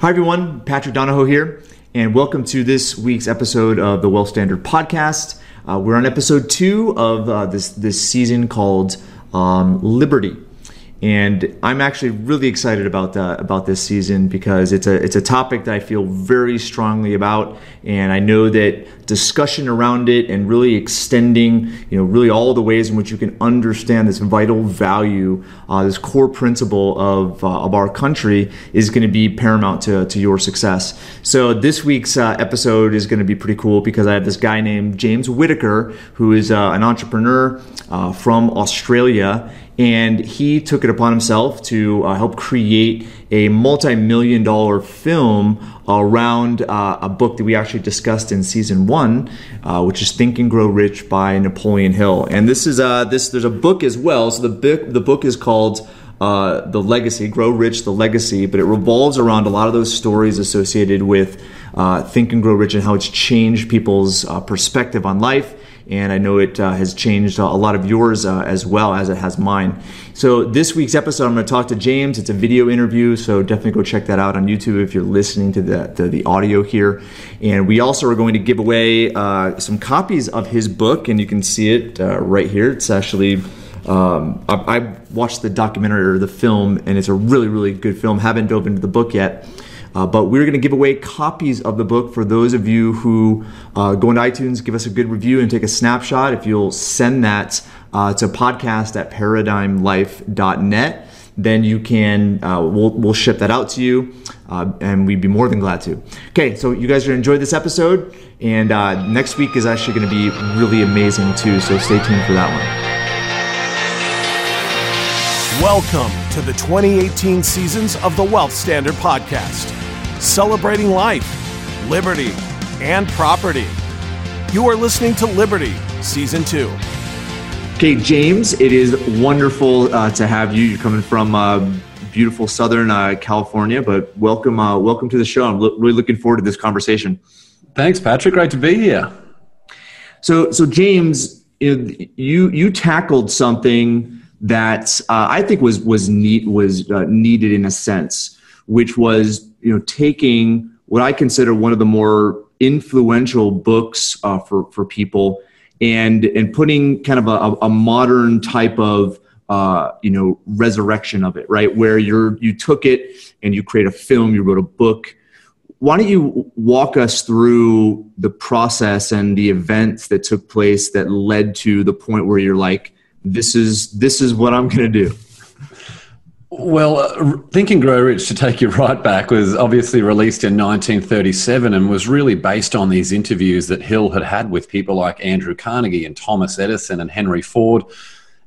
Hi, everyone. Patrick Donahoe here, and welcome to this week's episode of the Wealth Standard Podcast. Uh, we're on episode two of uh, this this season called um, Liberty and I'm actually really excited about uh, about this season because it's a it's a topic that I feel very strongly about, and I know that discussion around it and really extending, you know, really all the ways in which you can understand this vital value, uh, this core principle of uh, of our country is going to be paramount to to your success. So this week's uh, episode is going to be pretty cool because I have this guy named James Whittaker who is uh, an entrepreneur uh, from Australia and he took it upon himself to uh, help create a multi-million dollar film around uh, a book that we actually discussed in season one, uh, which is Think and Grow Rich by Napoleon Hill. And this is uh, this there's a book as well. So the book the book is called. Uh, the legacy, grow rich, the legacy, but it revolves around a lot of those stories associated with uh, Think and Grow Rich and how it's changed people's perspective on life and I know it uh, has changed a lot of yours uh, as well as it has mine. So this week's episode, I'm going to talk to James. It's a video interview, so definitely go check that out on YouTube if you're listening to the the, audio here. And we also are going to give away uh, some copies of his book, and you can see it uh, right here. It's actually. Um, I, I watched the documentary or the film, and it's a really, really good film. Haven't dove into the book yet, uh, but we're going to give away copies of the book for those of you who uh, go into iTunes, give us a good review, and take a snapshot. If you'll send that uh, to podcast at paradigmlife.net, then you can, uh, we'll, we'll ship that out to you, uh, and we'd be more than glad to. Okay, so you guys are going to enjoy this episode, and uh, next week is actually going to be really amazing too, so stay tuned for that one. Welcome to the 2018 seasons of the Wealth Standard Podcast, celebrating life, liberty, and property. You are listening to Liberty, Season 2. Okay, James, it is wonderful uh, to have you. You're coming from uh, beautiful Southern uh, California, but welcome, uh, welcome to the show. I'm lo- really looking forward to this conversation. Thanks, Patrick. Great to be here. So, so James, you you tackled something that uh, I think was was neat was uh, needed in a sense, which was you know taking what I consider one of the more influential books uh, for for people and and putting kind of a, a modern type of uh, you know resurrection of it, right? Where you're you took it and you create a film, you wrote a book. Why don't you walk us through the process and the events that took place that led to the point where you're like, this is this is what I'm going to do. Well, uh, Think and Grow Rich, to take you right back, was obviously released in 1937 and was really based on these interviews that Hill had had with people like Andrew Carnegie and Thomas Edison and Henry Ford.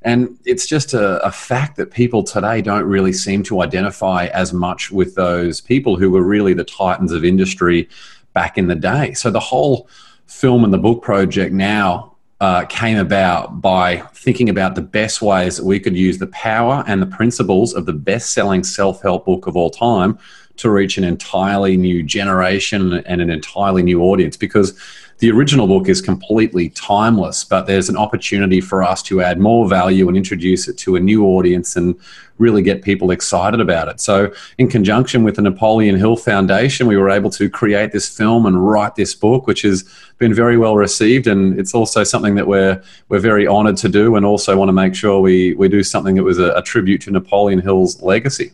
And it's just a, a, fact that people today don't really seem to identify as much with those people who were really the titans of industry back in the day. So the whole film and the book project now uh, came about by thinking about the best ways that we could use the power and the principles of the best selling self help book of all time to reach an entirely new generation and an entirely new audience. Because the original book is completely timeless, but there's an opportunity for us to add more value and introduce it to a new audience and really get people excited about it. So, in conjunction with the Napoleon Hill Foundation, we were able to create this film and write this book, which has been very well received. And it's also something that we're we're very honoured to do, and also want to make sure we we do something that was a, a tribute to Napoleon Hill's legacy.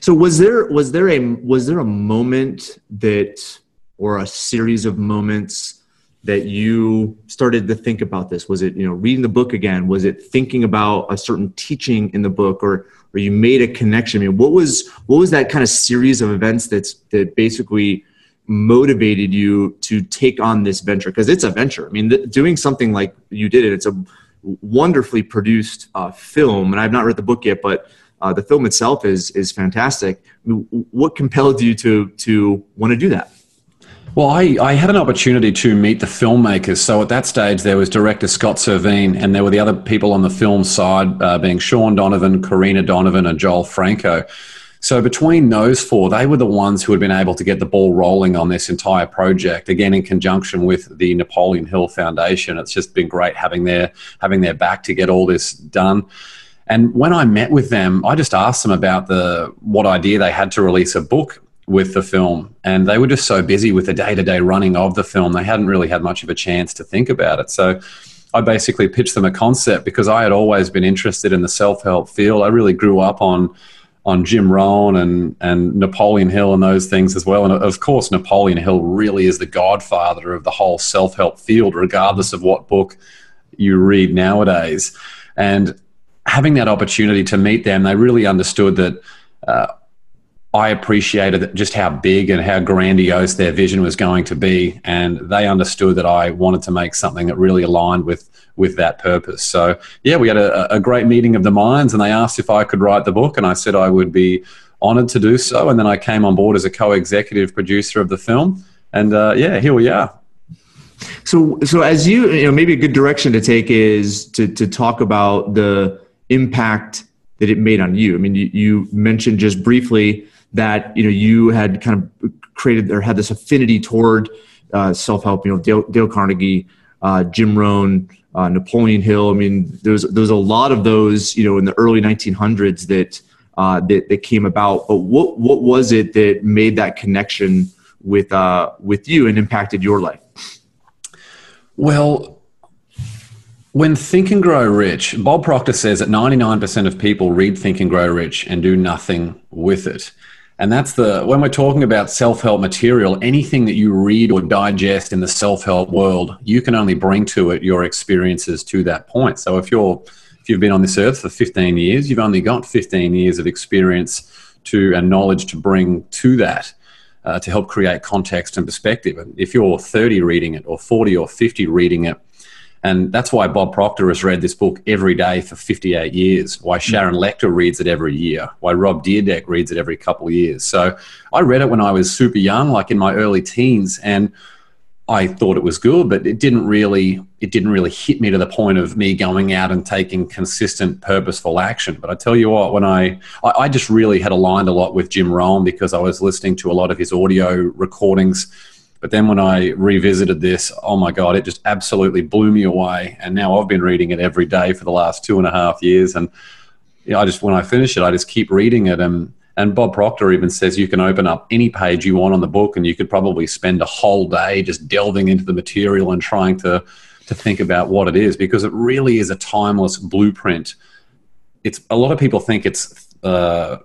So, was there was there a was there a moment that or a series of moments that you started to think about this? Was it you know reading the book again? Was it thinking about a certain teaching in the book or or you made a connection? I mean what was what was that kind of series of events that's that basically motivated you to take on this venture? Because it's a venture. I mean th- doing something like you did it it's a wonderfully produced uh, film and i've not read the book yet but uh, the film itself is is fantastic. What compelled you to to want to do that well, I, I had an opportunity to meet the filmmakers. So at that stage, there was director Scott Cervine, and there were the other people on the film side, uh, being Sean Donovan, Karina Donovan, and Joel Franco. So between those four, they were the ones who had been able to get the ball rolling on this entire project. Again, in conjunction with the Napoleon Hill Foundation, it's just been great having their having their back to get all this done. And when I met with them, I just asked them about the what idea they had to release a book with the film. And they were just so busy with the day to day running of the film, they hadn't really had much of a chance to think about it. So I basically pitched them a concept because I had always been interested in the self help field. I really grew up on on Jim Rohn and and Napoleon Hill and those things as well. And of course, Napoleon Hill really is the godfather of the whole self help field, regardless of what book you read nowadays. And having that opportunity to meet them, they really understood that. Uh, I appreciated just how big and how grandiose their vision was going to be, and they understood that I wanted to make something that really aligned with with that purpose. So yeah, we had a, a great meeting of the minds, and they asked if I could write the book, and I said I would be honored to do so. And then I came on board as a co-executive producer of the film, and uh, yeah, here we are. So, so as you, you know, maybe a good direction to take is to to talk about the impact that it made on you. I mean, you, you mentioned just briefly that you know you had kind of created or had this affinity toward uh, self-help. You know, Dale, Dale Carnegie, uh, Jim Rohn, uh, Napoleon Hill. I mean, there's there's a lot of those. You know, in the early 1900s that uh, that that came about. But what what was it that made that connection with uh, with you and impacted your life? Well, when Think and Grow Rich, Bob Proctor says that 99% of people read Think and Grow Rich and do nothing with it. And that's the, when we're talking about self help material, anything that you read or digest in the self help world, you can only bring to it your experiences to that point. So if you're, if you've been on this earth for 15 years, you've only got 15 years of experience to and knowledge to bring to that. Uh, to help create context and perspective. And if you're 30 reading it, or 40 or 50 reading it, and that's why Bob Proctor has read this book every day for 58 years, why Sharon Lechter reads it every year, why Rob Dyrdek reads it every couple of years. So I read it when I was super young, like in my early teens, and I thought it was good, but it didn't really it didn't really hit me to the point of me going out and taking consistent, purposeful action. But I tell you what, when I I, I just really had aligned a lot with Jim Rohn because I was listening to a lot of his audio recordings but then when I revisited this, oh my God, it just absolutely blew me away. And now I've been reading it every day for the last two and a half years. And you know, I just, when I finish it, I just keep reading it. And, and Bob Proctor even says you can open up any page you want on the book and you could probably spend a whole day just delving into the material and trying to, to think about what it is because it really is a timeless blueprint. It's a lot of people think it's, uh,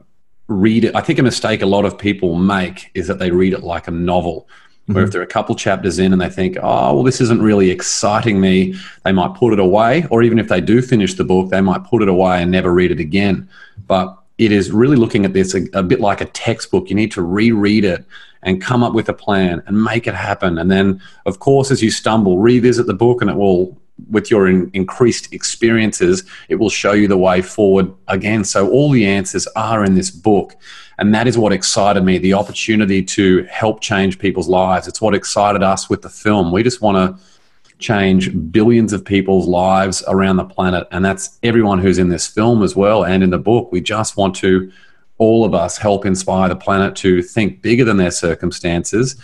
read it. I think a mistake a lot of people make is that they read it like a novel where mm-hmm. if they're a couple chapters in and they think, oh, well, this isn't really exciting me, they might put it away. Or even if they do finish the book, they might put it away and never read it again. But it is really looking at this a, a bit like a textbook. You need to reread it and come up with a plan and make it happen. And then, of course, as you stumble, revisit the book and it will with your in, increased experiences, it will show you the way forward again. So, all the answers are in this book. And that is what excited me the opportunity to help change people's lives. It's what excited us with the film. We just want to change billions of people's lives around the planet. And that's everyone who's in this film as well and in the book. We just want to, all of us, help inspire the planet to think bigger than their circumstances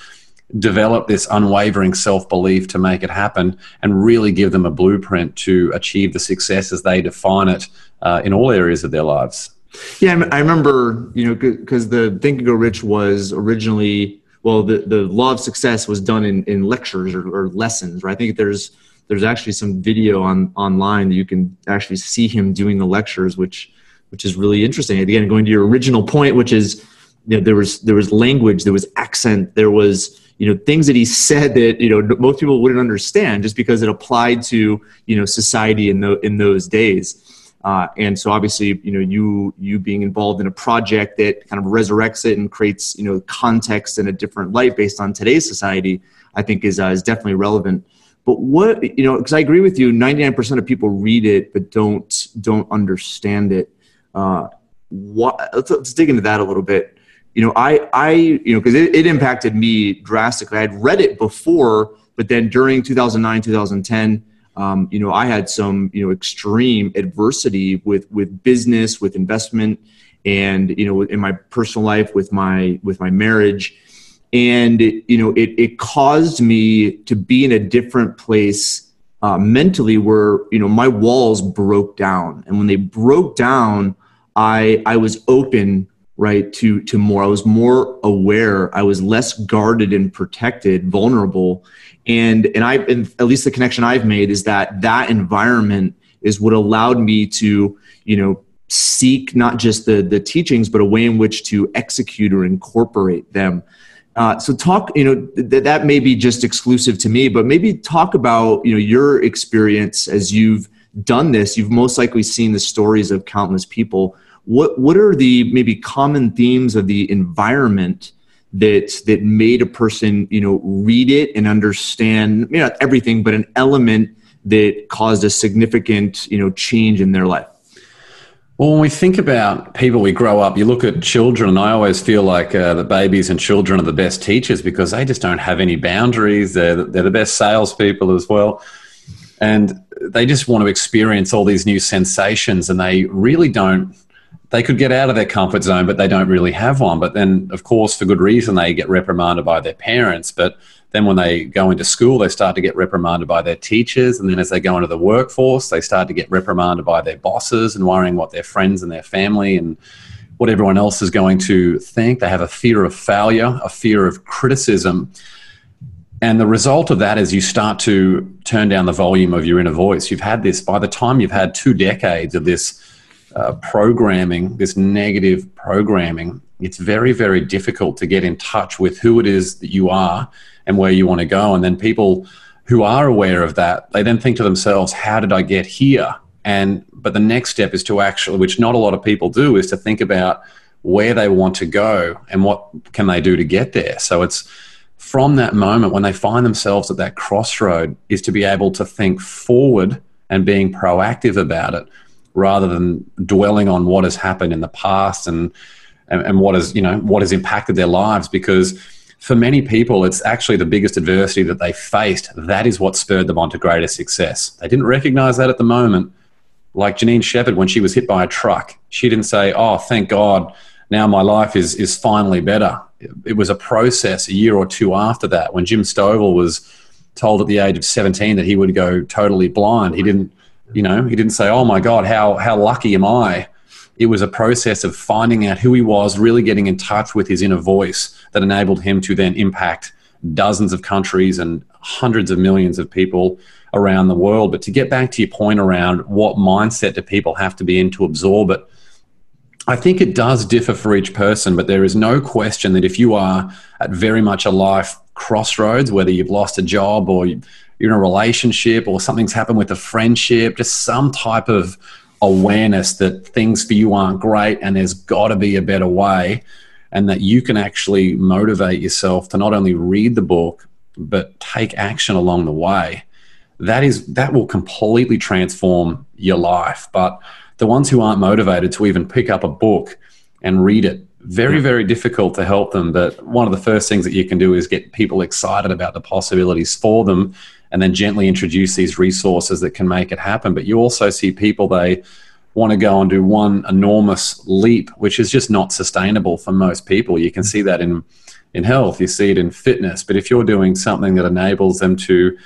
develop this unwavering self belief to make it happen and really give them a blueprint to achieve the success as they define it uh, in all areas of their lives. Yeah, I remember, you know, because the Think and Grow Rich was originally, well, the, the law of success was done in, in lectures or, or lessons, right? I think there's there's actually some video on online that you can actually see him doing the lectures, which which is really interesting. Again, going to your original point, which is you know, there was there was language, there was accent, there was you know things that he said that you know most people wouldn't understand just because it applied to you know society in the in those days. Uh, and so obviously you know you you being involved in a project that kind of resurrects it and creates you know context in a different light based on today's society i think is uh, is definitely relevant. But what you know because i agree with you 99% of people read it but don't don't understand it. Uh, what let's, let's dig into that a little bit you know, I, I, you know, because it, it impacted me drastically. I had read it before, but then during 2009, 2010, um, you know, I had some, you know, extreme adversity with with business, with investment, and you know, in my personal life, with my with my marriage, and you know, it it caused me to be in a different place uh, mentally, where you know my walls broke down, and when they broke down, I I was open right to to more. I was more aware. I was less guarded and protected vulnerable. And and i and at least the connection i've made is that that environment is what allowed me to you know seek not just the the teachings but a way in which to execute or incorporate them. Uh, so talk you know th- that may be just exclusive to me but maybe talk about you know your experience as you've done this. You've most likely seen the stories of countless people what what are the maybe common themes of the environment that that made a person you know read it and understand maybe not everything but an element that caused a significant you know change in their life well, when we think about people we grow up, you look at children, and I always feel like uh, the babies and children are the best teachers because they just don't have any boundaries. They're, they're the best salespeople as well. And they just want to experience all these new sensations, and they really don't they could get out of their comfort zone, but they don't really have one. But then, of course, for good reason, they get reprimanded by their parents. But then when they go into school, they start to get reprimanded by their teachers. And then as they go into the workforce, they start to get reprimanded by their bosses and worrying what their friends and their family and what everyone else is going to think. They have a fear of failure, a fear of criticism. And the result of that is you start to turn down the volume of your inner voice. You've had this, by the time you've had two decades of this uh, programming, this negative programming, it's very, very difficult to get in touch with who it is that you are and where you want to go. And then people who are aware of that, they then think to themselves, how did I get here? And but the next step is to actually, which not a lot of people do, is to think about where they want to go and what can they do to get there. So it's from that moment when they find themselves at that crossroad is to be able to think forward and being proactive about it rather than dwelling on what has happened in the past and, and, and what has you know what has impacted their lives. Because for many people it's actually the biggest adversity that they faced. That is what spurred them on to greater success. They didn't recognize that at the moment. Like janine shepherd when she was hit by a truck she didn't say oh thank god now my life is is finally better. It was a process a year or two after that when jim stovall was told at the age of 17 that he would go totally blind. He didn't you know, he didn't say, "Oh my God, how how lucky am I?" It was a process of finding out who he was, really getting in touch with his inner voice that enabled him to then impact dozens of countries and hundreds of millions of people around the world. But to get back to your point around what mindset do people have to be in to absorb it, I think it does differ for each person, but there is no question that if you are at very much a life crossroads, whether you've lost a job or you're in a relationship or something's happened with a friendship, just some type of awareness that things for you aren't great and there's got to be a better way and that you can actually motivate yourself to not only read the book but take action along the way. That is that will completely transform your life. But the ones who aren't motivated to even pick up a book and read it very very difficult to help them. But one of the first things that you can do is get people excited about the possibilities for them and then gently introduce these resources that can make it happen. But you also see people, they want to go and do one enormous leap, which is just not sustainable for most people. You can see that in, in health, you see it in fitness. But if you're doing something that enables them to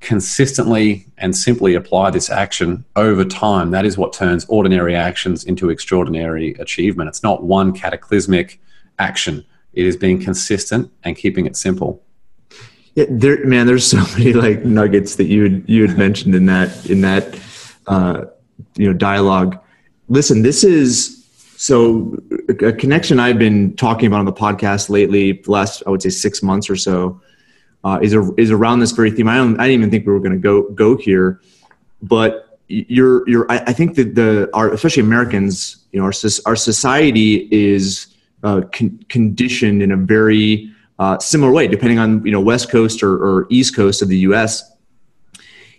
consistently and simply apply this action over time, that is what turns ordinary actions into extraordinary achievement. It's not one cataclysmic action, it is being consistent and keeping it simple. Yeah, there, man. There's so many like nuggets that you had, you had mentioned in that in that uh, you know dialogue. Listen, this is so a connection I've been talking about on the podcast lately, the last I would say six months or so, uh, is a, is around this very theme. I don't I didn't even think we were going to go go here, but you're you're I, I, think that the our especially Americans, you know, our our society is uh, con- conditioned in a very uh, similar way, depending on you know West Coast or, or East Coast of the U.S.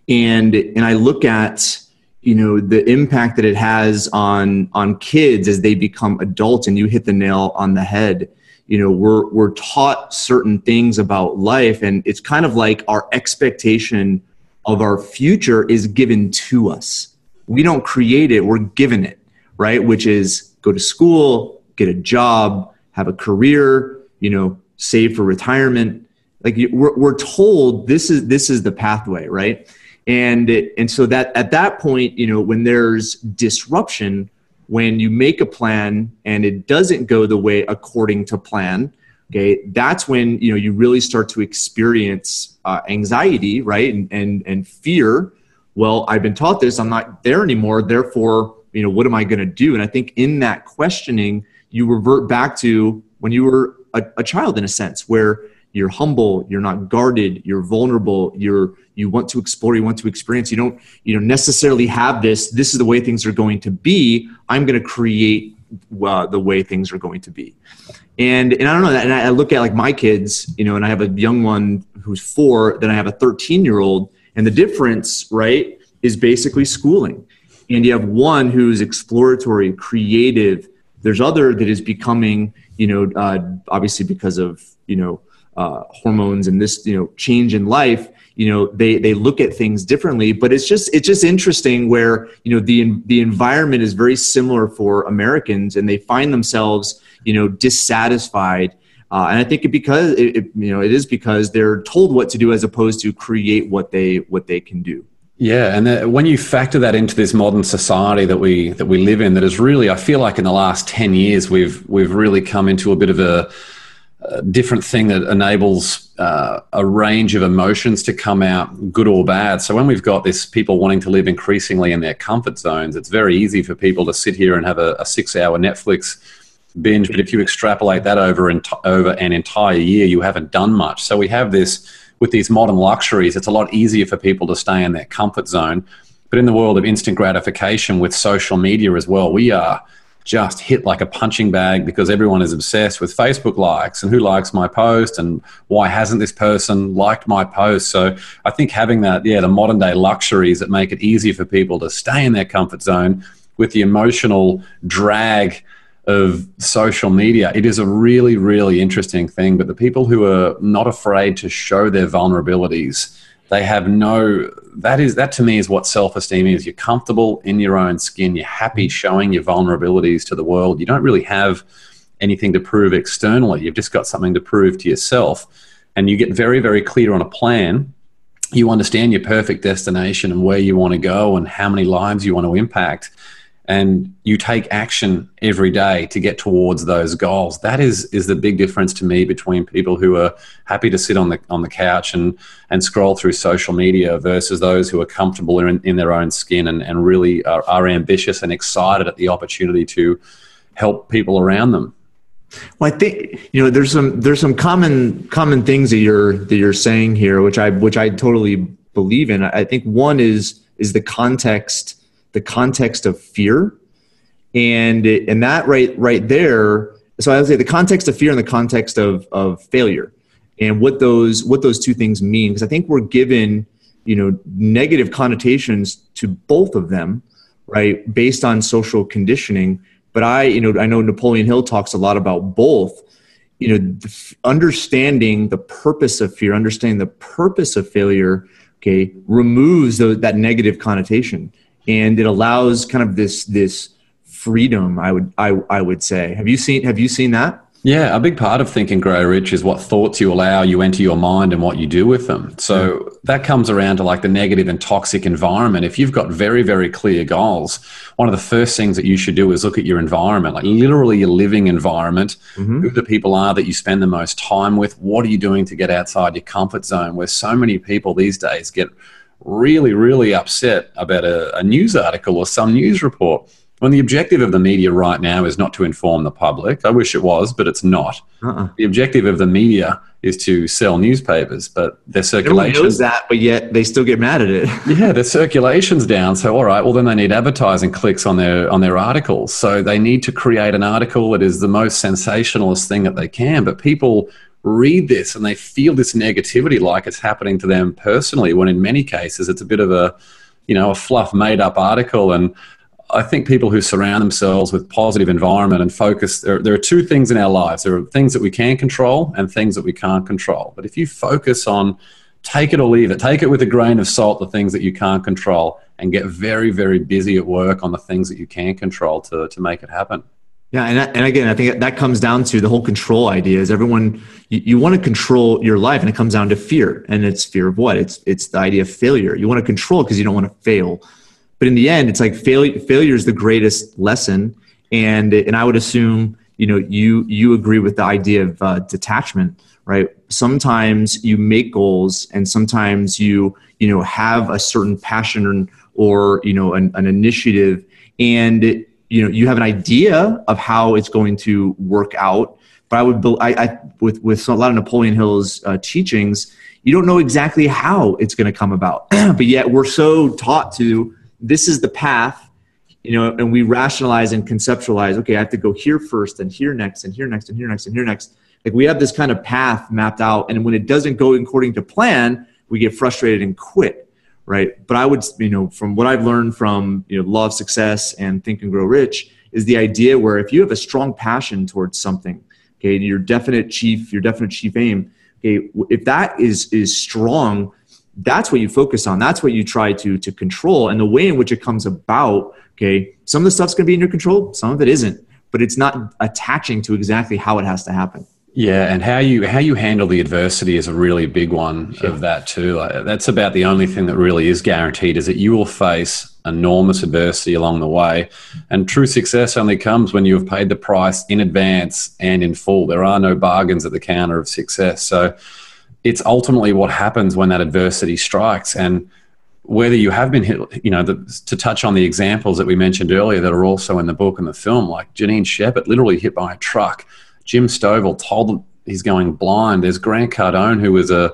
And and I look at you know the impact that it has on on kids as they become adults. And you hit the nail on the head. You know we're we're taught certain things about life, and it's kind of like our expectation of our future is given to us. We don't create it; we're given it, right? Which is go to school, get a job, have a career, you know, save for retirement. Like we're, we're told this is this is the pathway right? And and so that at that point you know when there's disruption when you make a plan and it doesn't go the way according to plan okay that's when you know you really start to experience uh, anxiety right? And, and and fear. Well i've been taught this i'm not there anymore therefore you know what am i going to do? And i think in that questioning you revert back to when you were a, a child in a sense where you're humble you're not guarded you're vulnerable you're you want to explore you want to experience. You don't you don't necessarily have this this is the way things are going to be. I'm going to create uh, the way things are going to be. And and i don't know that and I, look at like my kids you know and i have a young one who's four then i have a 13 year old and the difference right is basically schooling. And you have one who's exploratory creative. There's other that is becoming you know uh, obviously because of you know uh, hormones and this you know change in life you know they they look at things differently. But it's just it's just interesting where you know the the environment is very similar for americans and they find themselves you know dissatisfied. Uh, and i think it because it, it, you know it is because they're told what to do as opposed to create what they what they can do yeah, and when you factor that into this modern society that we that we live in, that is really, I feel like in the last ten years we've we've really come into a bit of a a different thing that enables uh, a range of emotions to come out, good or bad. So when we've got this people wanting to live increasingly in their comfort zones, it's very easy for people to sit here and have a, a six-hour Netflix binge. But if you extrapolate that over over an entire year, you haven't done much. So we have this with these modern luxuries. It's a lot easier for people to stay in their comfort zone. But in the world of instant gratification with social media as well, we are just hit like a punching bag because everyone is obsessed with Facebook likes and who likes my post and why hasn't this person liked my post. So I think having that, yeah, the modern day luxuries that make it easier for people to stay in their comfort zone with the emotional drag of social media, it is a really, really interesting thing. But the people who are not afraid to show their vulnerabilities, they have no that is that to me is what self-esteem is. You're comfortable in your own skin. You're happy showing your vulnerabilities to the world. You don't really have anything to prove externally. You've just got something to prove to yourself. And you get very very clear on a plan. You understand your perfect destination and where you want to go and how many lives you want to impact and you take action every day to get towards those goals that is is the big difference to me between people who are happy to sit on the on the couch and and scroll through social media versus those who are comfortable in, in their own skin and, and really are, are ambitious and excited at the opportunity to help people around them well, I think you know there's some there's some common common things that you're that you're saying here, which I which I totally believe in. I think one is is the context the context of fear. And it, and that right right there so i would say the context of fear and the context of of failure and what those what those two things mean. Because i think we're given you know negative connotations to both of them right based on social conditioning. But i you know i know napoleon hill talks a lot about both you know understanding the purpose of fear understanding the purpose of failure okay removes that negative connotation and it allows kind of this this freedom i would i, I would say. Have you seen have you seen that? Yeah, a big part of Think and Grow Rich is what thoughts you allow you enter your mind and what you do with them. So that comes around to like the negative and toxic environment. If you've got very, very clear goals, one of the first things that you should do is look at your environment, like literally your living environment, mm-hmm. who the people are that you spend the most time with, what are you doing to get outside your comfort zone, where so many people these days get really, really upset about a, a news article or some news report when the objective of the media right now is not to inform the public. I wish it was, but it's not. Uh-uh. The objective of the media is to sell newspapers, but their circulation knows that, but yet they still get mad at it. yeah, their circulation's down. So all right, well then they need advertising clicks on their on their articles. So they need to create an article that is the most sensationalist thing that they can. But people read this and they feel this negativity like it's happening to them personally when in many cases it's a bit of a you know a fluff made up article. And i think people who surround themselves with positive environment and focus there, there are two things in our lives. There are things that we can control and things that we can't control. But if you focus on take it or leave it take it with a grain of salt the things that you can't control and get very very busy at work on the things that you can control to, to make it happen yeah, and, and again, I think that comes down to the whole control idea. Is everyone you, you, want to control your life, and it comes down to fear, and it's fear of what? It's it's the idea of failure. You want to control because you don't want to fail. but in the end it's like failure failure is the greatest lesson and and i would assume you know you you agree with the idea of uh, detachment right sometimes you make goals and sometimes you you know have a certain passion or you know an, an initiative and you know you have an idea of how it's going to work out but i would I, I with with a lot of napoleon hill's uh, teachings you don't know exactly how it's going to come about. But yet we're so taught to this is the path you know and we rationalize and conceptualize okay i have to go here first and here next and here next and here next and here next. Like we have this kind of path mapped out and when it doesn't go according to plan we get frustrated and quit right? But i would you know from what i've learned from you know law of success and think and grow rich is the idea where if you have a strong passion towards something okay your definite chief your definite chief aim okay if that is is strong that's what you focus on. That's what you try to to control. And the way in which it comes about okay some of the stuff's going to be in your control some of it isn't. But it's not attaching to exactly how it has to happen yeah, and how you how you handle the adversity is a really big one of that too. Like, that's about the only thing that really is guaranteed is that you will face enormous adversity along the way, and true success only comes when you have paid the price in advance and in full. There are no bargains at the counter of success. So it's ultimately what happens when that adversity strikes, and whether you have been hit, you know, the, to touch on the examples that we mentioned earlier that are also in the book and the film, like Janine Shepherd, literally hit by a truck Jim Stovall told him he's going blind. There's Grant Cardone, who was a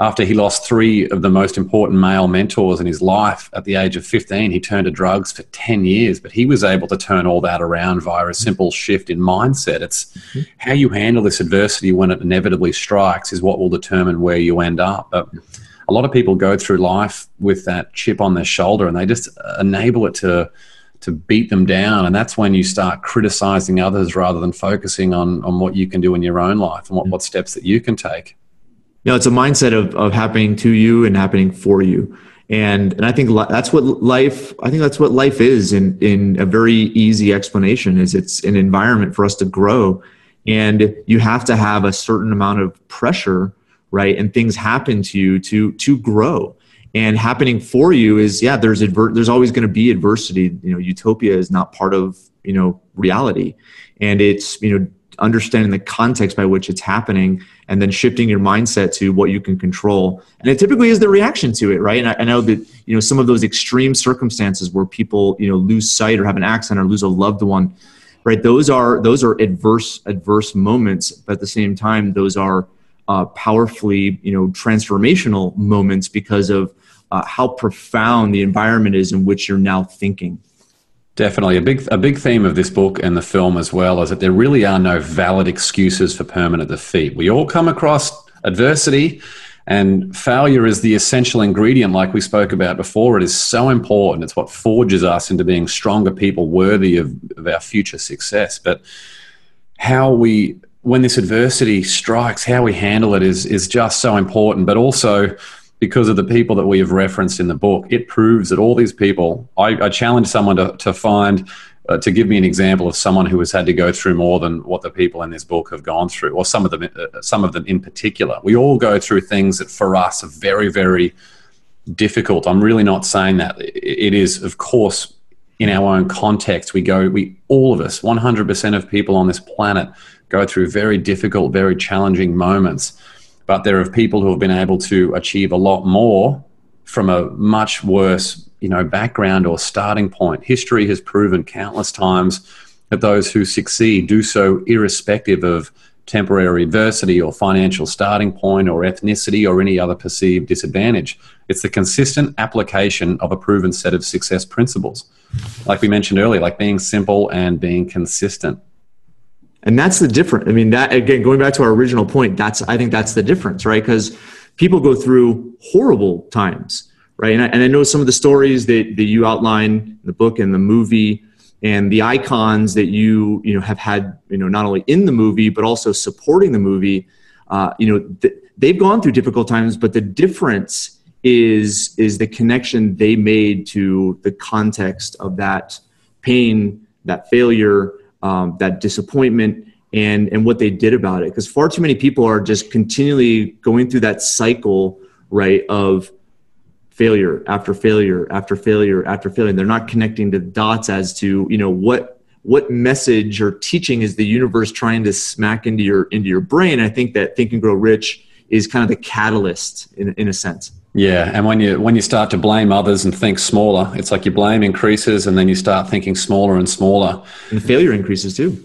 after he lost three of the most important male mentors in his life at the age of 15, he turned to drugs for 10 years, but he was able to turn all that around via a simple shift in mindset. It's mm-hmm. how you handle this adversity when it inevitably strikes is what will determine where you end up. But a lot of people go through life with that chip on their shoulder and they just enable it to to beat them down. And that's when you start criticizing others rather than focusing on on what you can do in your own life and what, mm. what steps that you can take. No it's a mindset of, of happening to you and happening for you. And and i think that's what life i think that's what life is in in a very easy explanation is it's an environment for us to grow. And you have to have a certain amount of pressure right? And things happen to you to to grow and happening for you is yeah there's adver- there's always going to be adversity. You know utopia is not part of you know reality. And it's you know understanding the context by which it's happening and then shifting your mindset to what you can control. And it typically is the reaction to it right? And I, I, know that you know some of those extreme circumstances where people you know lose sight or have an accident or lose a loved one right? Those are those are adverse adverse moments but at the same time those are uh, powerfully you know transformational moments because of uh, how profound the environment is in which you're now thinking. Definitely. A big, a big theme of this book and the film as well is that there really are no valid excuses for permanent defeat. We all come across adversity, and failure is the essential ingredient, like we spoke about before. It is so important. It's what forges us into being stronger people worthy of, of our future success. But how we, when this adversity strikes, how we handle it is, is just so important. But also, because of the people that we have referenced in the book, it proves that all these people, I, I challenge someone to, to find, uh, to give me an example of someone who has had to go through more than what the people in this book have gone through, or some of them, uh, some of them in particular. We all go through things that for us are very, very difficult. I'm really not saying that. It is, of course, in our own context. We go, we all of us, 100% of people on this planet go through very difficult, very challenging moments but there are people who have been able to achieve a lot more from a much worse you know background or starting point history has proven countless times that those who succeed do so irrespective of temporary adversity or financial starting point or ethnicity or any other perceived disadvantage. It's the consistent application of a proven set of success principles. Like we mentioned earlier like being simple and being consistent. And that's the difference. I mean that again going back to our original point that's i think that's the difference right? Because people go through horrible times right? And I, and I, know some of the stories that, that you outline in the book and the movie and the icons that you you know have had you know not only in the movie but also supporting the movie uh, you know th- they've gone through difficult times but the difference is is the connection they made to the context of that pain that failure um, that disappointment and and what they did about it. Because far too many people are just continually going through that cycle right of failure after failure after failure after failure. They're not connecting the dots as to you know what what message or teaching is the universe trying to smack into your into your brain. I think that Think and Grow Rich is kind of the catalyst in, in a sense. Yeah, and when you when you start to blame others and think smaller, it's like your blame increases, and then you start thinking smaller and smaller, and the failure increases too.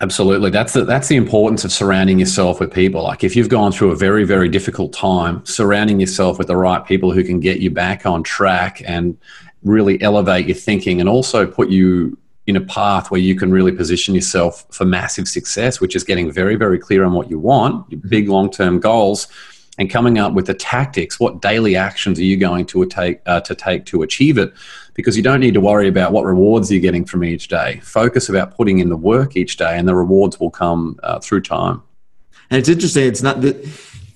Absolutely. That's the, that's the importance of surrounding yourself with people. Like if you've gone through a very, very difficult time, surrounding yourself with the right people who can get you back on track and really elevate your thinking and also put you in a path where you can really position yourself for massive success, which is getting very, very clear on what you want, your mm-hmm. big long term goals, and coming up with the tactics. What daily actions are you going to take, uh, to take to achieve it? because you don't need to worry about what rewards you're getting from each day. Focus about putting in the work each day, and the rewards will come uh, through time. And it's interesting. It's not that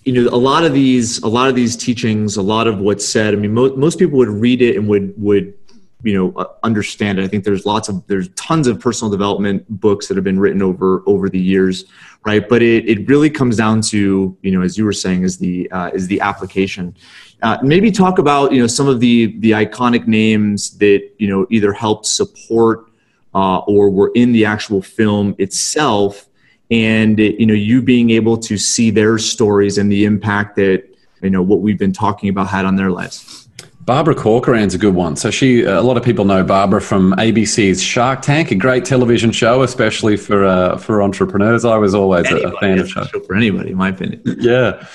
you know a lot of these a lot of these teachings, a lot of what's said. I mean, mo- most people would read it and would would you know uh, understand it. I think there's lots of there's tons of personal development books that have been written over over the years, right? But it it really comes down to you know as you were saying is the uh, is the application uh, maybe talk about you know some of the the iconic names that you know either helped support uh, or were in the actual film itself, and you know you being able to see their stories and the impact that you know what we've been talking about had on their lives. Barbara Corcoran's a good one. So she, a lot of people know Barbara from ABC's Shark Tank, a great television show, especially for uh, for entrepreneurs. I was always anybody, a fan of show. For anybody, in my opinion. yeah,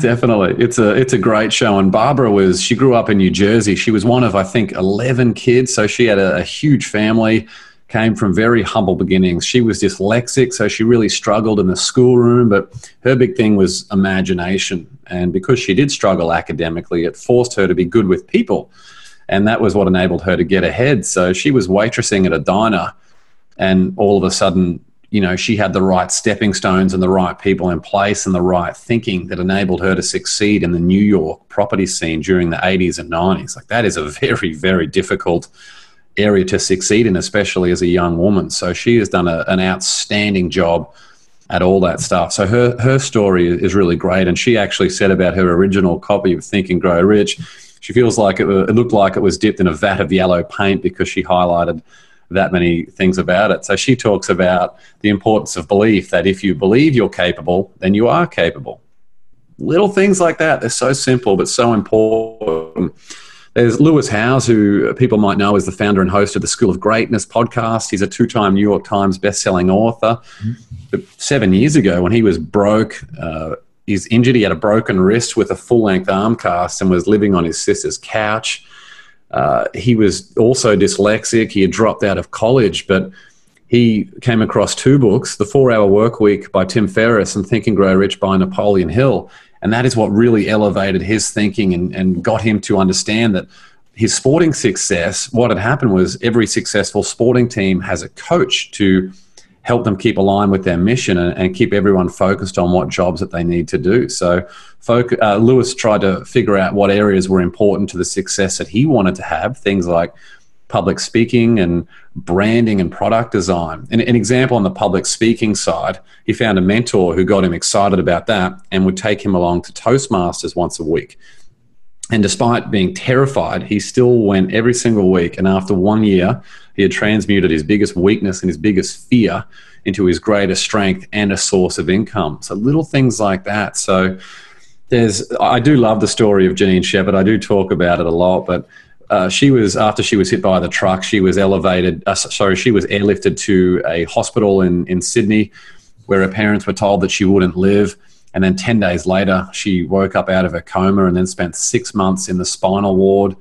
definitely. It's a it's a great show. And Barbara was she grew up in New Jersey. She was one of I think eleven kids, so she had a, a huge family came from very humble beginnings. She was dyslexic, so she really struggled in the schoolroom, but her big thing was imagination. And because she did struggle academically, it forced her to be good with people. And that was what enabled her to get ahead. So she was waitressing at a diner, and all of a sudden, you know, she had the right stepping stones and the right people in place and the right thinking that enabled her to succeed in the New York property scene during the 80s and 90s. Like, that is a very, very difficult area to succeed in, especially as a young woman. So she has done a, an outstanding job at all that stuff. So her her story is really great, and she actually said about her original copy of Think and Grow Rich, she feels like it, it looked like it was dipped in a vat of yellow paint because she highlighted that many things about it. So she talks about the importance of belief that if you believe you're capable, then you are capable. Little things like that, they're so simple but so important. There's Lewis Howes, who people might know as the founder and host of the School of Greatness podcast. He's a two time New York Times best-selling author. Mm-hmm. Seven years ago, when he was broke, uh, he's injured. He had a broken wrist with a full-length arm cast and was living on his sister's couch. Uh, he was also dyslexic. He had dropped out of college, but he came across two books The Four Hour Work Week by Tim Ferriss and Think and Grow Rich by Napoleon Hill. And that is what really elevated his thinking and, and got him to understand that his sporting success, what had happened was every successful sporting team has a coach to help them keep aligned with their mission and, and keep everyone focused on what jobs that they need to do. So, folk, uh, Lewis tried to figure out what areas were important to the success that he wanted to have, things like public speaking and branding and product design. And an example on the public speaking side, he found a mentor who got him excited about that and would take him along to Toastmasters once a week. And despite being terrified, he still went every single week. And after one year, he had transmuted his biggest weakness and his biggest fear into his greatest strength and a source of income. So little things like that. So there's, I do love the story of Janine Shepherd. I do talk about it a lot, but uh, she was after she was hit by the truck. She was elevated. Uh, sorry, she was airlifted to a hospital in in Sydney, where her parents were told that she wouldn't live. And then ten days later, she woke up out of a coma and then spent six months in the spinal ward.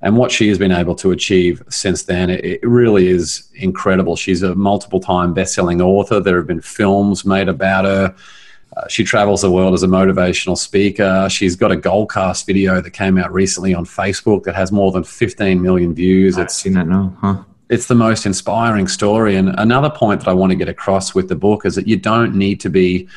And what she has been able to achieve since then, it, it really is incredible. She's a multiple time best selling author. There have been films made about her. Uh, she travels the world as a motivational speaker. She's got a Goalcast video that came out recently on Facebook that has more than 15 million views. I've seen that now, huh? It's the most inspiring story. And another point that I want to get across with the book is that you don't need to be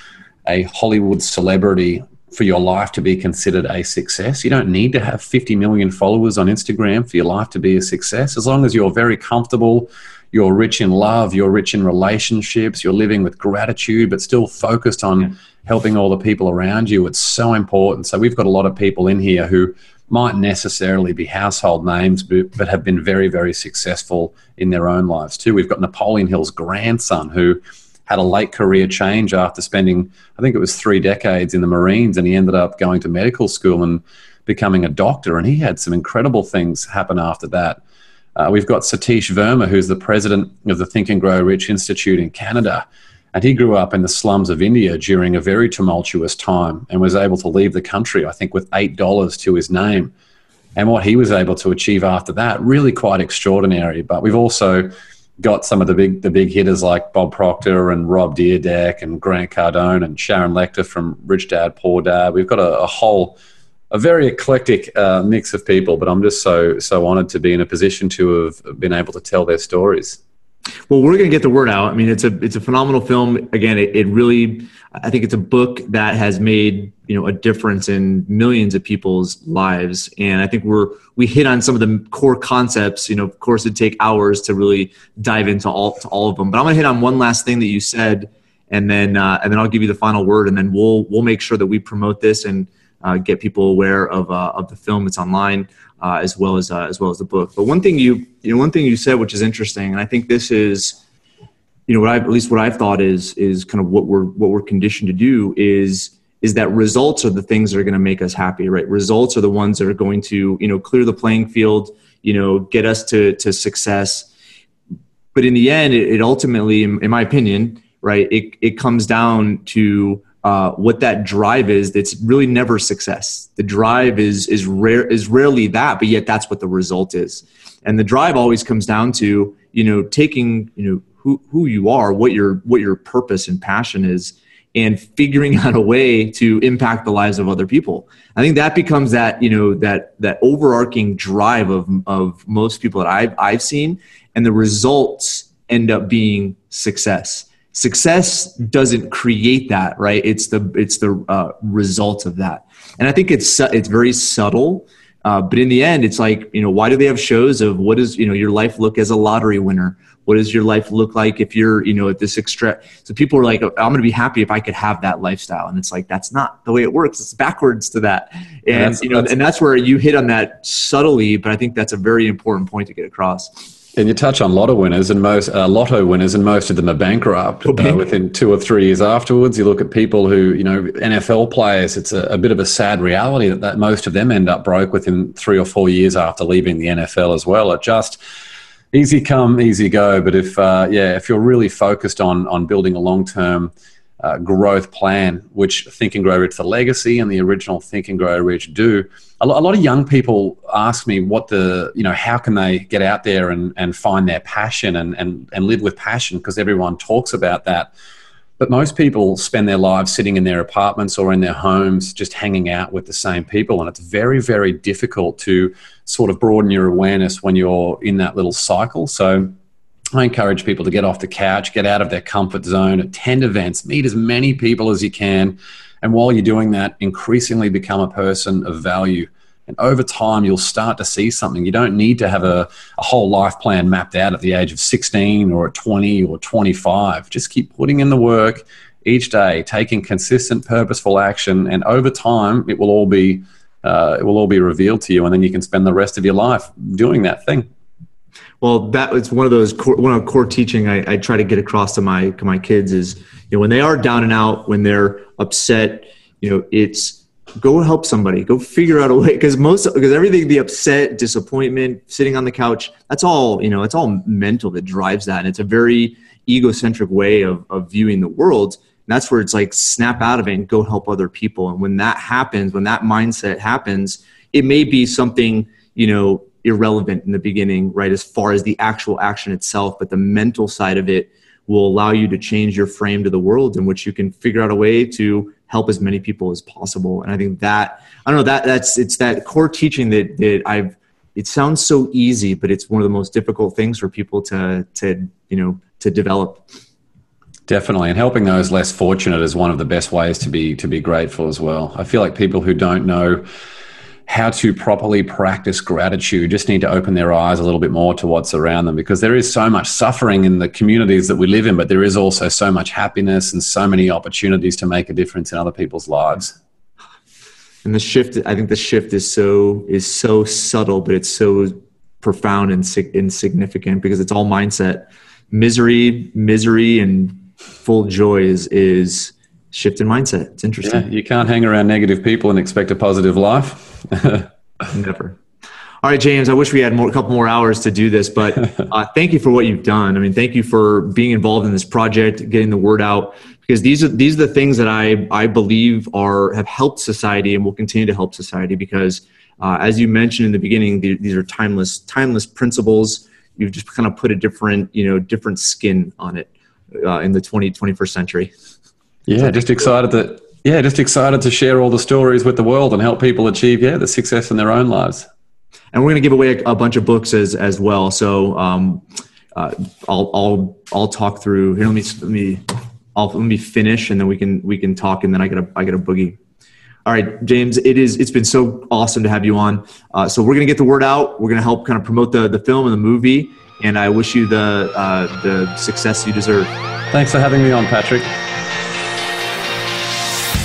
a Hollywood celebrity for your life to be considered a success. You don't need to have 50 million followers on Instagram for your life to be a success. As long as you're very comfortable, you're rich in love, you're rich in relationships, you're living with gratitude, but still focused on yeah. helping all the people around you. It's so important. So we've got a lot of people in here who might necessarily be household names, but, but have been very, very successful in their own lives too. We've got Napoleon Hill's grandson who had a late career change after spending, I think it was three decades in the Marines, and he ended up going to medical school and becoming a doctor. And he had some incredible things happen after that. Uh, we've got Satish Verma, who's the president of the Think and Grow Rich Institute in Canada. And he grew up in the slums of India during a very tumultuous time and was able to leave the country, I think, with $8 to his name. And what he was able to achieve after that, really quite extraordinary. But we've also got some of the big the big hitters like Bob Proctor and Rob Dyrdek and Grant Cardone and Sharon Lechter from Rich Dad Poor Dad. We've got a, a whole a very eclectic uh, mix of people, but I'm just so so honored to be in a position to have been able to tell their stories. Well, we're going to get the word out. I mean, it's a it's a phenomenal film. Again, it, it really, I think it's a book that has made you know a difference in millions of people's lives, and I think we're we hit on some of the core concepts. You know, of course, it'd take hours to really dive into all to all of them, but I'm going to hit on one last thing that you said, and then uh, and then I'll give you the final word, and then we'll we'll make sure that we promote this and get people aware of uh, of the film. It's online uh, as well as uh, as well as the book. But one thing you you know one thing you said which is interesting, and I think this is you know what I at least what I've thought is is kind of what we're what we're conditioned to do is is that results are the things that are going to make us happy, right? Results are the ones that are going to you know clear the playing field, you know, get us to to success. But in the end, it, it ultimately, in, in my opinion, right, it it comes down to uh, what that drive is that's really never success. The drive is is rare is rarely that but yet that's what the result is. And the drive always comes down to you know taking you know who who you are what your what your purpose and passion is and figuring out a way to impact the lives of other people. I think that becomes that you know that that overarching drive of of most people that i've i've seen and the results end up being success success doesn't create that right? It's the it's the uh, result of that. And i think it's it's very subtle uh, but in the end it's like you know why do they have shows of what does you know your life look as a lottery winner? What does your life look like if you're you know at this extra so people are like i'm going to be happy if i could have that lifestyle. And it's like that's not the way it works. It's backwards to that. And you know and that's where you hit on that subtly but i think that's a very important point to get across and you touch on lotto winners, and most uh, lotto winners, and most of them are bankrupt uh, within two or three years afterwards. You look at people who, you know, NFL players. It's a, a, bit of a sad reality that, that most of them end up broke within three or four years after leaving the NFL as well. It just easy come, easy go. But if uh, yeah, if you're really focused on on building a long term uh, growth plan, which Think and Grow Rich, the legacy and the original Think and Grow Rich do. A, lo- a lot of young people ask me what the, you know, how can they get out there and, and find their passion and, and, and live with passion because everyone talks about that. But most people spend their lives sitting in their apartments or in their homes just hanging out with the same people. And it's very, very difficult to sort of broaden your awareness when you're in that little cycle. So I encourage people to get off the couch, get out of their comfort zone, attend events, meet as many people as you can. And while you're doing that, increasingly become a person of value. And over time, you'll start to see something. You don't need to have a, a whole life plan mapped out at the age of 16 or at 20 or 25. Just keep putting in the work each day, taking consistent, purposeful action. And over time, it will all be. Uh, it will all be revealed to you, and then you can spend the rest of your life doing that thing. Well, that was one of those core, one of core teaching I, I try to get across to my to my kids is you know when they are down and out, when they're upset, you know it's go help somebody, go figure out a way because most because everything the upset, disappointment, sitting on the couch, that's all you know, it's all mental that drives that, and it's a very egocentric way of of viewing the world. And that's where it's like snap out of it and go help other people. And when that happens, when that mindset happens, it may be something you know irrelevant in the beginning, right, as far as the actual action itself, but the mental side of it will allow you to change your frame to the world in which you can figure out a way to help as many people as possible. And I think that I don't know that that's it's that core teaching that that I've it sounds so easy, but it's one of the most difficult things for people to to you know to develop. Definitely, and helping those less fortunate is one of the best ways to be to be grateful as well. I feel like people who don't know how to properly practice gratitude just need to open their eyes a little bit more to what's around them because there is so much suffering in the communities that we live in, but there is also so much happiness and so many opportunities to make a difference in other people's lives. And the shift, I think the shift is so is so subtle, but it's so profound and insignificant because it's all mindset. Misery, misery, and full joy is is shift in mindset. It's interesting. Yeah, you can't hang around negative people and expect a positive life. Never. All right, James. I wish we had more, a couple more hours to do this, but uh, thank you for what you've done. I mean, thank you for being involved in this project, getting the word out, because these are these are the things that I I believe are have helped society and will continue to help society. Because uh, as you mentioned in the beginning, these are timeless timeless principles. You've just kind of put a different you know different skin on it uh, in the 20, 21st century. Yeah, just excited that. Yeah, just excited to share all the stories with the world and help people achieve yeah the success in their own lives. And we're going to give away a, a, bunch of books as as well. So um, uh, I'll I'll I'll talk through here. Let me let me I'll let me finish and then we can we can talk and then I get a I get a boogie. All right, James, it is it's been so awesome to have you on. Uh, so we're gonna get the word out. We're gonna help kind of promote the the film and the movie. And I wish you the uh, the success you deserve. Thanks for having me on, Patrick.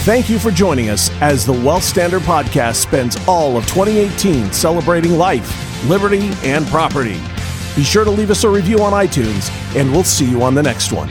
Thank you for joining us as the Wealth Standard Podcast spends all of 2018 celebrating life, liberty, and property. Be sure to leave us a review on iTunes, and we'll see you on the next one.